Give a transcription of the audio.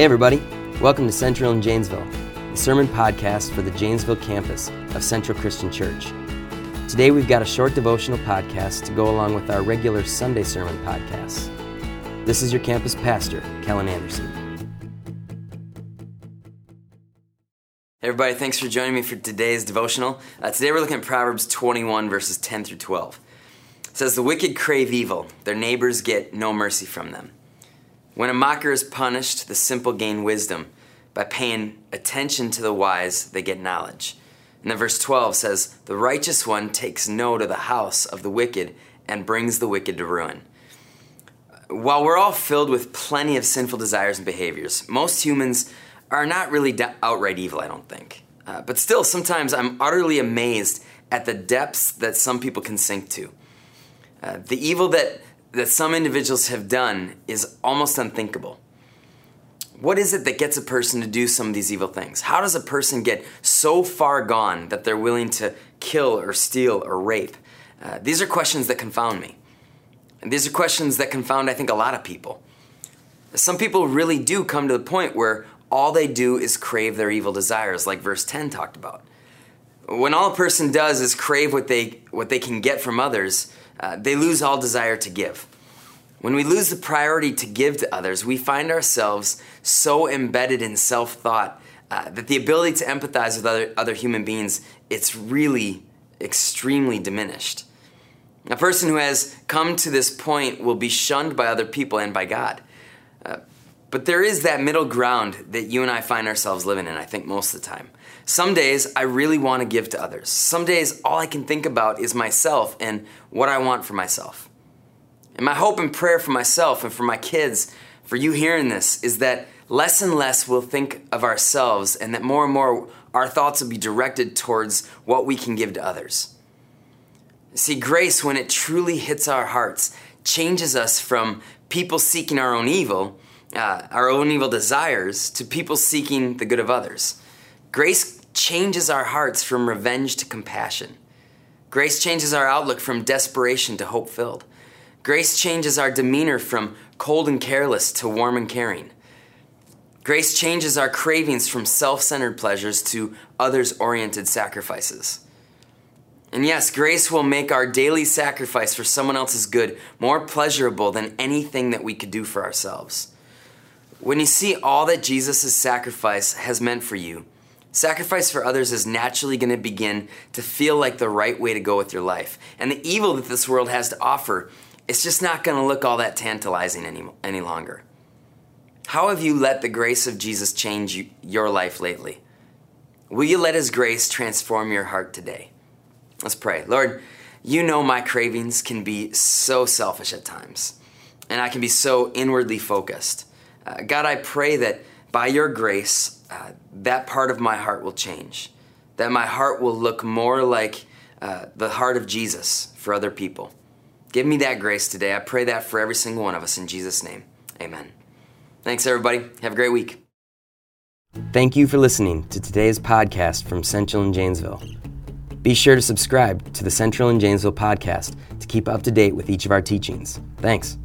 Hey, everybody. Welcome to Central in Janesville, the sermon podcast for the Janesville campus of Central Christian Church. Today, we've got a short devotional podcast to go along with our regular Sunday sermon podcasts. This is your campus pastor, Kellen Anderson. Everybody. Thanks for joining me for today's devotional. Uh, today, we're looking at Proverbs 21, verses 10 through 12. It says, The wicked crave evil, their neighbors get no mercy from them. When a mocker is punished, the simple gain wisdom. By paying attention to the wise, they get knowledge. And then verse 12 says, The righteous one takes note of the house of the wicked and brings the wicked to ruin. While we're all filled with plenty of sinful desires and behaviors, most humans are not really outright evil, I don't think. Uh, but still, sometimes I'm utterly amazed at the depths that some people can sink to. Uh, the evil that that some individuals have done is almost unthinkable. What is it that gets a person to do some of these evil things? How does a person get so far gone that they're willing to kill or steal or rape? Uh, these are questions that confound me. And these are questions that confound, I think, a lot of people. Some people really do come to the point where all they do is crave their evil desires, like verse 10 talked about. When all a person does is crave what they, what they can get from others, uh, they lose all desire to give. When we lose the priority to give to others, we find ourselves so embedded in self thought uh, that the ability to empathize with other, other human beings, it's really extremely diminished. A person who has come to this point will be shunned by other people and by God. Uh, but there is that middle ground that you and I find ourselves living in, I think, most of the time. Some days I really want to give to others. Some days all I can think about is myself and what I want for myself. And my hope and prayer for myself and for my kids, for you hearing this, is that less and less we'll think of ourselves and that more and more our thoughts will be directed towards what we can give to others. See, grace, when it truly hits our hearts, changes us from people seeking our own evil, uh, our own evil desires, to people seeking the good of others. Grace changes our hearts from revenge to compassion. Grace changes our outlook from desperation to hope filled. Grace changes our demeanor from cold and careless to warm and caring. Grace changes our cravings from self centered pleasures to others oriented sacrifices. And yes, grace will make our daily sacrifice for someone else's good more pleasurable than anything that we could do for ourselves. When you see all that Jesus' sacrifice has meant for you, Sacrifice for others is naturally going to begin to feel like the right way to go with your life. And the evil that this world has to offer, it's just not going to look all that tantalizing any, any longer. How have you let the grace of Jesus change you, your life lately? Will you let His grace transform your heart today? Let's pray. Lord, you know my cravings can be so selfish at times, and I can be so inwardly focused. Uh, God, I pray that by your grace, uh, that part of my heart will change. That my heart will look more like uh, the heart of Jesus for other people. Give me that grace today. I pray that for every single one of us in Jesus' name. Amen. Thanks, everybody. Have a great week. Thank you for listening to today's podcast from Central in Janesville. Be sure to subscribe to the Central in Janesville podcast to keep up to date with each of our teachings. Thanks.